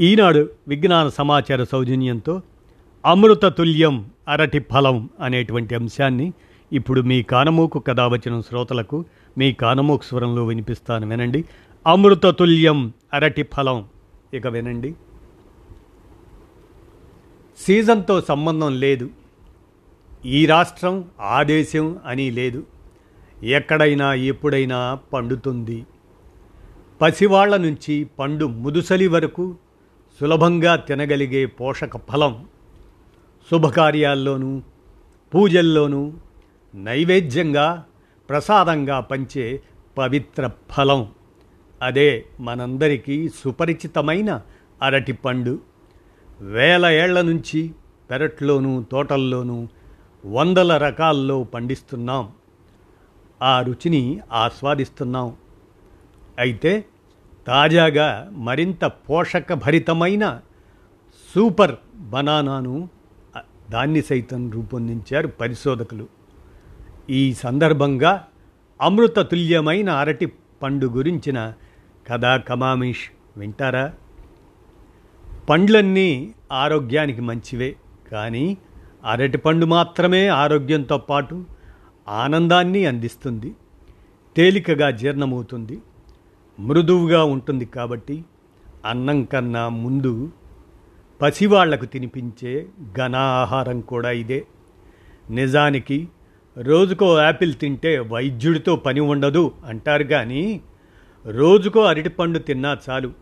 ఈనాడు విజ్ఞాన సమాచార సౌజన్యంతో అమృత తుల్యం అరటి ఫలం అనేటువంటి అంశాన్ని ఇప్పుడు మీ కానమూకు కథ వచ్చిన శ్రోతలకు మీ కానమూకు స్వరంలో వినిపిస్తాను. వినండి. అమృత తుల్యం అరటి ఫలం. ఇక వినండి. సీజన్తో సంబంధం లేదు. ఈ రాష్ట్రం ఆ దేశం అని లేదు. ఎక్కడైనా ఎప్పుడైనా పండుతుంది. పసివాళ్ళ నుంచి పండు ముదుసలి వరకు సులభంగా తినగలిగే పోషక ఫలం శుభకార్యాల్లోనూ పూజల్లోనూ నైవేద్యంగా ప్రసాదంగా పంచే పవిత్ర ఫలం. అదే మనందరికీ సుపరిచితమైన అరటి పండు. వేల ఏళ్ళ నుంచి పెరట్లోనూ తోటల్లోనూ వందల రకాల్లో పండిస్తున్నాం. ఆ రుచిని ఆస్వాదిస్తున్నాం. అయితే తాజాగా మరింత పోషకభరితమైన సూపర్ బనానాను దాన్ని సైతం రూపొందించారు పరిశోధకులు. ఈ సందర్భంగా అమృత తుల్యమైన అరటి పండు గురించిన కథా కమామిష్ వింటారా? పండ్లన్నీ ఆరోగ్యానికి మంచివే కానీ అరటిపండు మాత్రమే ఆరోగ్యంతో పాటు ఆనందాన్ని అందిస్తుంది తేలికగా జీర్ణమవుతుంది. మృదువుగా ఉంటుంది కాబట్టి అన్నం కన్నా ముందు పసివాళ్ళకు తినిపించే ఘన ఆహారం కూడా ఇదే. నిజానికి రోజుకో యాపిల్ తింటే వైద్యుడితో పని ఉండదు అంటారు కానీ రోజుకో అరటిపండు తిన్నా చాలు.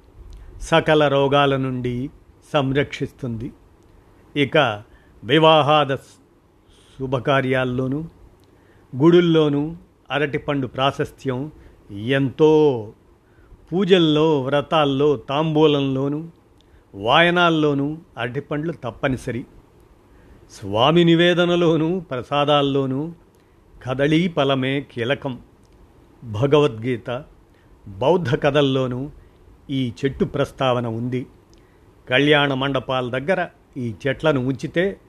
సకల రోగాల నుండి సంరక్షిస్తుంది. ఇక వివాహాద శుభకార్యాల్లోనూ గుడుల్లోనూ అరటిపండు ప్రాశస్త్యం ఎంతో పూజల్లో వ్రతాల్లో తాంబూలంలోనూ వాయనాల్లోనూ అరటిపండ్లు తప్పనిసరి. స్వామి నివేదనలోనూ ప్రసాదాల్లోనూ కదళీ ఫలమే కీలకం. భగవద్గీత బౌద్ధ కథల్లోనూ ఈ చెట్టు ప్రస్తావన ఉంది. కళ్యాణ మండపాల దగ్గర ఈ చెట్లను ఉంచితే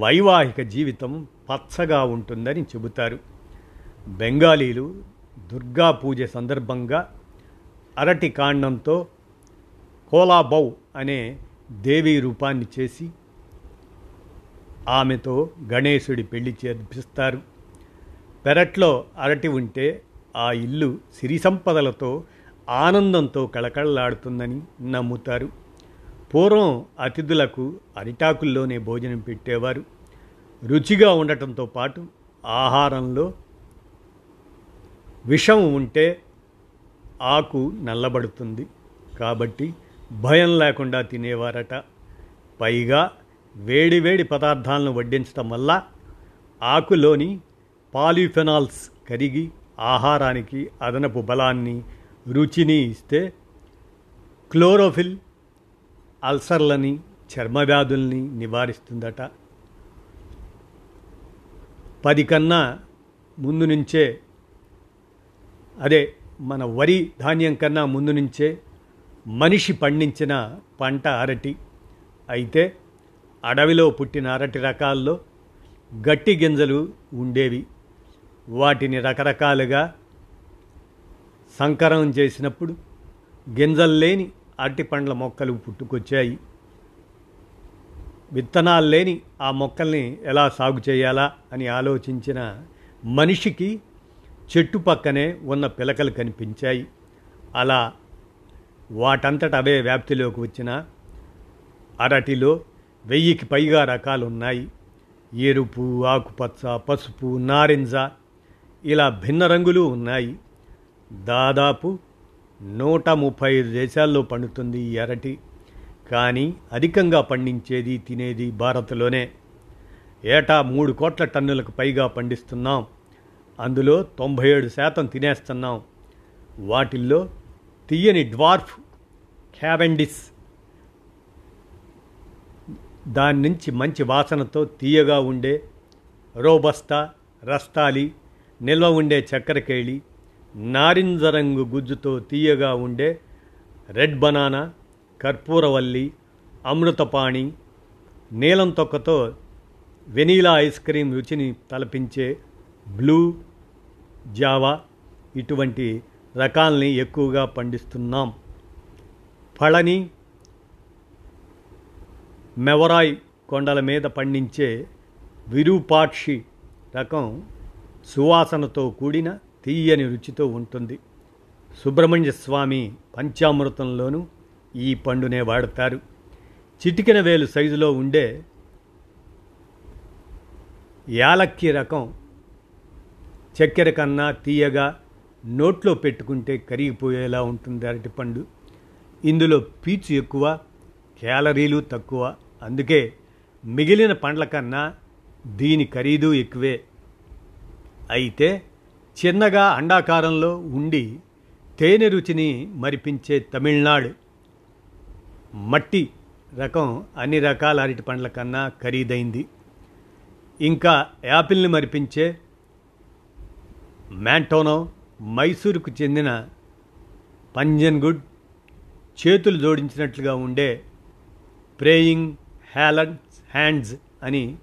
వైవాహిక జీవితం పచ్చగా ఉంటుందని చెబుతారు. బెంగాలీలు దుర్గా పూజ సందర్భంగా అరటి కాండంతో కోలాబౌ అనే దేవీ రూపాన్ని చేసి ఆమెతో గణేశుడి పెళ్ళి చేర్పిస్తారు పెరట్లో అరటి ఉంటే ఆ ఇల్లు సిరి సంపదలతో ఆనందంతో కళకళలాడుతుందని నమ్ముతారు. పూర్వం అతిథులకు అరిటాకుల్లోనే భోజనం పెట్టేవారు. రుచిగా ఉండటంతో పాటు ఆహారంలో విషం ఉంటే ఆకు నల్లబడుతుంది కాబట్టి భయం లేకుండా తినేవారట. పైగా వేడి వేడి పదార్థాలను వడ్డించటం వల్ల ఆకులోని పాలిఫెనాల్స్ కరిగి ఆహారానికి అదనపు బలాన్ని రుచిని ఇస్తే క్లోరోఫిల్ అల్సర్లని చర్మవ్యాధుల్ని నివారిస్తుందట. పది కన్నా ముందు నుంచే అదే మన వరి ధాన్యం కన్నా ముందు నుంచే మనిషి పండించిన పంట అరటి. అయితే అడవిలో పుట్టిన అరటి రకాల్లో గట్టి గింజలు ఉండేవి. వాటిని రకరకాలుగా సంకరం చేసినప్పుడు గింజలు లేని అరటి పండ్ల మొక్కలు పుట్టుకొచ్చాయి. విత్తనాలు లేని ఆ మొక్కల్ని ఎలా సాగు చేయాలా అని ఆలోచించిన మనిషికి చెట్టు పక్కనే ఉన్న పిలకలు కనిపించాయి. అలా వాటంతట అవే వ్యాప్తిలోకి వచ్చిన అరటిలో వెయ్యికి పైగా రకాలు ఉన్నాయి ఎరుపు ఆకుపచ్చ పసుపు నారింజ ఇలా భిన్న రంగులు ఉన్నాయి. దాదాపు నూట ముప్పై ఐదు దేశాల్లో పండుతుంది ఈ అరటి. కానీ అధికంగా పండించేది తినేది భారత్లోనే. ఏటా మూడు కోట్ల టన్నులకు పైగా పండిస్తున్నాం. అందులో తొంభై ఏడు శాతం తినేస్తున్నాం. వాటిల్లో తీయని డ్వార్ఫ్ క్యావెండిస్ దాని నుంచి మంచి వాసనతో తీయగా ఉండే రోబస్తా రస్తాలి నిల్వ ఉండే చక్కెరకేళి నారింజ రంగు గుజ్జుతో తీయగా ఉండే రెడ్ బనానా కర్పూరవల్లి అమృతపాణి నీలం తొక్కతో వెనీలా ఐస్ క్రీం రుచిని తలపించే బ్లూ జావా ఇటువంటి రకాల్ని ఎక్కువగా పండిస్తున్నాం. పళని మెవరాయ్ కొండల మీద పండించే విరూపాక్షి రకం సువాసనతో కూడిన తీయని రుచితో ఉంటుంది. సుబ్రహ్మణ్య స్వామి పంచామృతంలోనూ ఈ పండునే వాడతారు. చిటికిన వేలు సైజులో ఉండే యాలక్కి రకం చక్కెర కన్నా తీయగా నోట్లో పెట్టుకుంటే కరిగిపోయేలా ఉంటుంది అరటిపండు ఇందులో పీచు ఎక్కువ క్యాలరీలు తక్కువ. అందుకే మిగిలిన పండ్ల కన్నా దీని ఖరీదు ఎక్కువే. అయితే చిన్నగా అండాకారంలో ఉండి తేనె రుచిని మరిపించే తమిళనాడు. మట్టి రకం అన్ని రకాల అరటి పండ్ల కన్నా ఖరీదైంది. ఇంకా యాపిల్ని మరిపించే మ్యాంటోనో మైసూరుకు చెందిన పంజన్గుడ్ చేతులు జోడించినట్లుగా ఉండే ప్రేయింగ్ హ్యాలడ్స్ హ్యాండ్స్ అని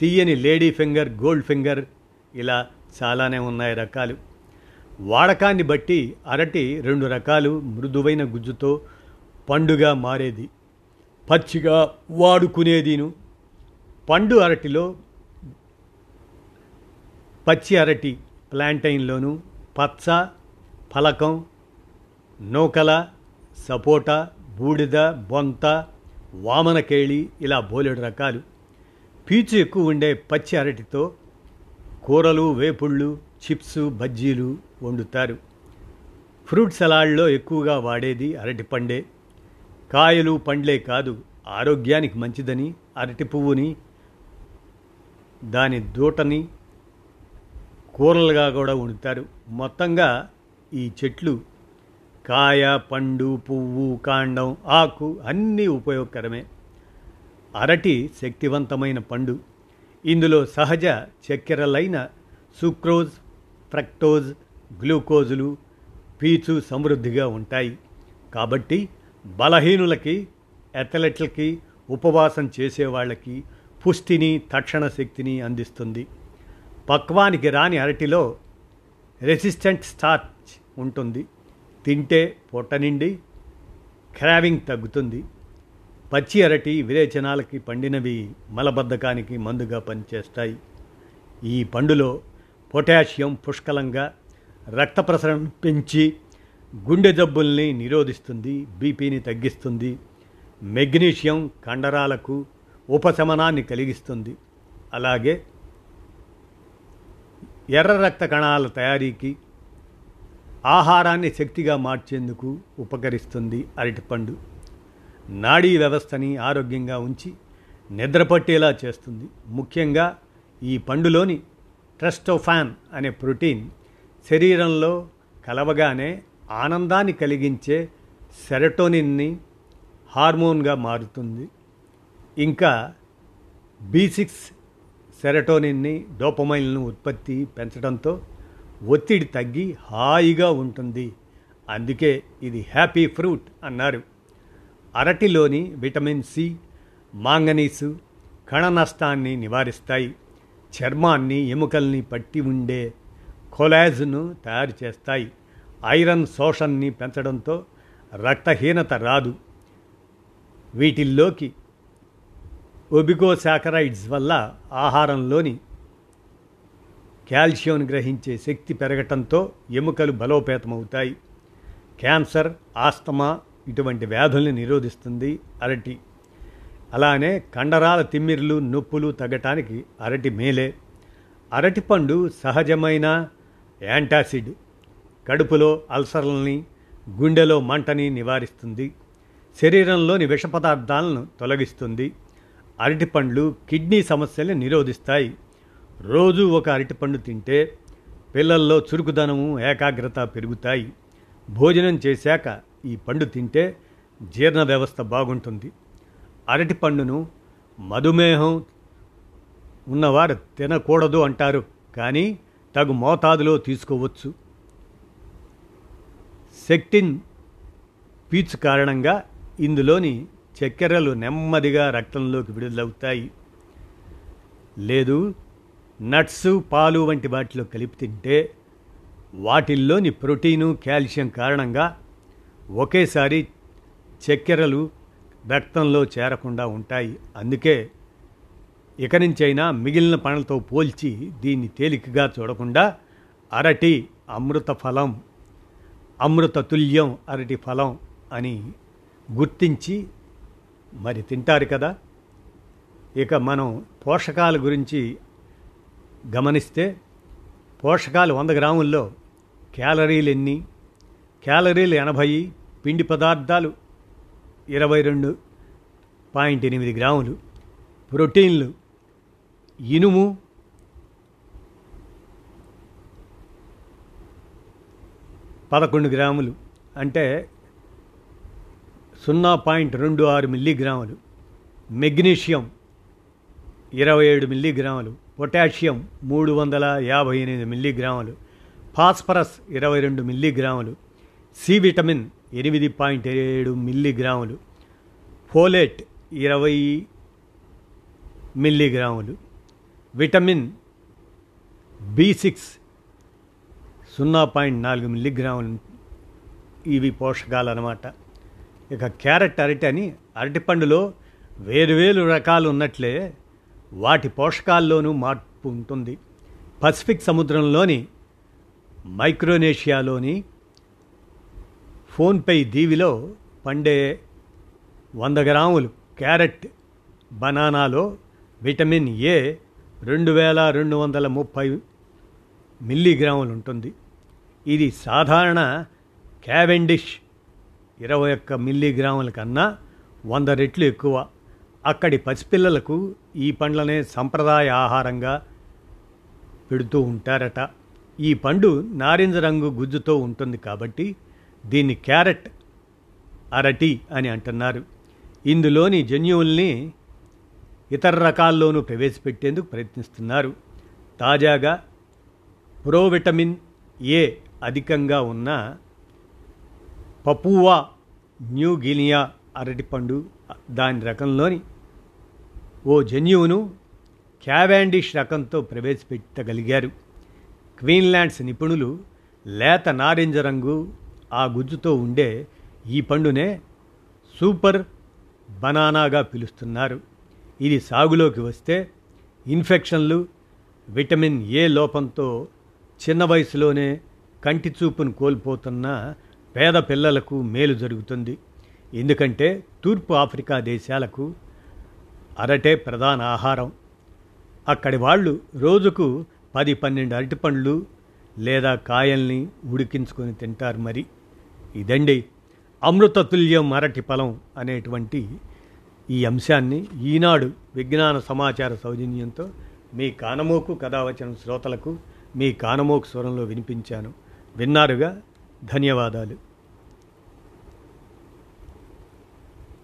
తీయని లేడీ ఫింగర్ గోల్డ్ ఫింగర్ ఇలా చాలానే ఉన్నాయి రకాలు. వాడకాన్ని బట్టి అరటి రెండు రకాలు మృదువైన గుజ్జుతో పండుగా మారేది. పచ్చిగా వాడుకునేదిను. పండు అరటిలో పచ్చి అరటి ప్లాంటైన్లోను పచ్చ ఫలకం నూకల సపోటా బూడిద బొంత వామనకేళి ఇలా బోలెడు రకాలు. పీచు ఎక్కువ ఉండే పచ్చి అరటితో కూరలు వేపుళ్ళు చిప్స్ బజ్జీలు వండుతారు. ఫ్రూట్ సలాడ్లో ఎక్కువగా వాడేది అరటిపండే కాయలు పండ్లే కాదు ఆరోగ్యానికి మంచిదని అరటి పువ్వుని దాని దూటని కూరలుగా కూడా వండుతారు. మొత్తంగా ఈ చెట్లు కాయ పండు పువ్వు కాండం ఆకు అన్నీ ఉపయోగకరమే. అరటి శక్తివంతమైన పండు. ఇందులో సహజ చక్కెరలైన సుక్రోజ్ ఫ్రక్టోజ్ గ్లూకోజులు పీచు సమృద్ధిగా ఉంటాయి. కాబట్టి బలహీనులకి అథ్లెట్లకి ఉపవాసం చేసేవాళ్ళకి పుష్టిని తక్షణ శక్తిని అందిస్తుంది. పక్వానికి రాని అరటిలో రెసిస్టెంట్ స్టార్చ్ ఉంటుంది. తింటే పొట్ట నిండి క్రావింగ్ తగ్గుతుంది. పచ్చి అరటి విరేచనాలకి పండినవి మలబద్ధకానికి మందుగా పనిచేస్తాయి. ఈ పండులో పొటాషియం పుష్కలంగా రక్త ప్రసరణ పెంచి గుండె జబ్బుల్ని నిరోధిస్తుంది బీపీని తగ్గిస్తుంది మెగ్నీషియం కండరాలకు ఉపశమనాన్ని కలిగిస్తుంది. అలాగే ఎర్ర రక్త కణాల తయారీకి ఆహారాన్ని శక్తిగా మార్చేందుకు ఉపకరిస్తుంది అరటిపండు. నాడీ వ్యవస్థని ఆరోగ్యంగా ఉంచి నిద్రపట్టేలా చేస్తుంది. ముఖ్యంగా ఈ పండులోని ట్రస్టోఫాన్ అనే ప్రోటీన్ శరీరంలో కలవగానే ఆనందాన్ని కలిగించే సెరటోనిన్ని హార్మోన్గా మారుతుంది. ఇంకా బీ సిక్స్ సెరటోనిన్ని డోపమైన్లను ఉత్పత్తి పెంచడంతో ఒత్తిడి తగ్గి హాయిగా ఉంటుంది. అందుకే ఇది హ్యాపీ ఫ్రూట్ అన్నారు. అరటిలోని విటమిన్ సి మాంగనీసు కణ నష్టాన్ని నివారిస్తాయి. చర్మాన్ని ఎముకల్ని పట్టి ఉండే కొలాజ్ను తయారు చేస్తాయి. ఐరన్ శోషణని పెంచడంతో రక్తహీనత రాదు. వీటిల్లోకి ఒబిగోసాకరైడ్స్ వల్ల ఆహారంలోని కాల్షియం గ్రహించే శక్తి పెరగటంతో ఎముకలు బలోపేతమవుతాయి. క్యాన్సర్ ఆస్తమా ఇటువంటి వ్యాధుల్ని నిరోధిస్తుంది అరటి. అలానే కండరాల తిమ్మిర్లు నొప్పులు తగ్గటానికి అరటి మేలే. అరటిపండు సహజమైన యాంటాసిడ్. కడుపులో అల్సర్లని గుండెలో మంటని నివారిస్తుంది. శరీరంలోని విష పదార్థాలను తొలగిస్తుంది. అరటిపండ్లు కిడ్నీ సమస్యల్ని నిరోధిస్తాయి. రోజు ఒక అరటిపండు తింటే పిల్లల్లో చురుకుదనము ఏకాగ్రత పెరుగుతాయి. భోజనం చేశాక ఈ పండు తింటే జీర్ణ వ్యవస్థ బాగుంటుంది. అరటి పండును మధుమేహం ఉన్నవారు తినకూడదు అంటారు కానీ తగు మోతాదులో తీసుకోవచ్చు. సెక్టిన్ పీచు కారణంగా ఇందులోని చక్కెరలు నెమ్మదిగా రక్తంలోకి విడుదలవుతాయి. లేదు నట్స్ పాలు వంటి వాటిలో కలిపి తింటే వాటిల్లోని ప్రోటీను కాల్షియం కారణంగా ఒకేసారి చక్కెరలు రక్తంలో చేరకుండా ఉంటాయి. అందుకే ఇక నుంచైనా మిగిలిన పనులతో పోల్చి దీన్ని తేలికగా చూడకుండా అరటి అమృత ఫలం అమృత తుల్యం అరటి ఫలం అని గుర్తించి మరి తింటారు కదా. ఇక మనం పోషకాల గురించి గమనిస్తే పోషకాలు వంద గ్రాముల్లో క్యాలరీలు ఎన్ని? క్యాలరీలు ఎనభై పిండి పదార్థాలు ఇరవై రెండు పాయింట్ ఎనిమిది గ్రాములు ప్రోటీన్లు ఇనుము పదకొండు గ్రాములు. అంటే సున్నా పాయింట్ రెండు ఆరు మిల్లీగ్రాములు. మెగ్నీషియం ఇరవై ఏడు మిల్లీగ్రాములు. పొటాషియం మూడు వందల యాభై ఎనిమిది మిల్లీగ్రాములు. ఫాస్ఫరస్ ఇరవై రెండు మిల్లీగ్రాములు. సి విటమిన్ ఎనిమిది పాయింట్ ఏడు మిల్లీగ్రాములు. ఫోలేట్ ఇరవై మిల్లీగ్రాములు. విటమిన్ బి సిక్స్ సున్నా పాయింట్ నాలుగు మిల్లీగ్రాములు. ఇవి పోషకాలు అన్నమాట. ఇక క్యారెట్ అరటి అని అరటిపండులో వేరువేరు రకాలు ఉన్నట్లే వాటి పోషకాల్లోనూ మార్పు ఉంటుంది. పసిఫిక్ సముద్రంలోని మైక్రోనేషియాలోని ఫోన్పై దీవిలో పండే వంద గ్రాములు క్యారెట్ బనానాలో విటమిన్ ఏ రెండు వేల రెండు వందల ముప్పై మిల్లీగ్రాములు ఉంటుంది. ఇది సాధారణ క్యావెండిష్ ఇరవై ఒక్క మిల్లీగ్రాముల కన్నా వంద రెట్లు ఎక్కువ. అక్కడి పసిపిల్లలకు ఈ పండ్లనే సంప్రదాయ ఆహారంగా పెడుతూ ఉంటారట. ఈ పండు నారింజ రంగు గుజ్జుతో ఉంటుంది కాబట్టి దీన్ని క్యారెట్ అరటి అని అంటున్నారు. ఇందులోని జన్యువుల్ని ఇతర రకాల్లోనూ ప్రవేశపెట్టేందుకు ప్రయత్నిస్తున్నారు. తాజాగా ప్రోవిటమిన్ ఏ అధికంగా ఉన్న పపువా న్యూ గినియా అరటిపండు దాని రకంలోని ఓ జన్యువును క్యావాండిష్ రకంతో ప్రవేశపెట్టగలిగారు. క్వీన్లాండ్స్ నిపుణులు లేత నారింజ రంగు ఆ గుజ్జుతో ఉండే ఈ పండునే సూపర్ బనానాగా పిలుస్తున్నారు. ఇది సాగులోకి వస్తే ఇన్ఫెక్షన్లు విటమిన్ ఏ లోపంతో చిన్న వయసులోనే కంటి చూపును కోల్పోతున్న పేద పిల్లలకు మేలు జరుగుతుంది. ఎందుకంటే తూర్పు ఆఫ్రికా దేశాలకు అరటే ప్రధాన ఆహారం. అక్కడి వాళ్ళు రోజుకు పది పన్నెండు అరటిపండ్లు లేదా కాయల్ని ఉడికించుకొని తింటారు మరి. ఇదండి అమృతతుల్యం అరటి ఫలం అనేటువంటి ఈ అంశాన్ని ఈనాడు విజ్ఞాన సమాచార సౌజన్యంతో మీ కానమోకు కథావచన శ్రోతలకు మీ కానమోకు స్వరంలో వినిపించాను. విన్నారుగా? ధన్యవాదాలు.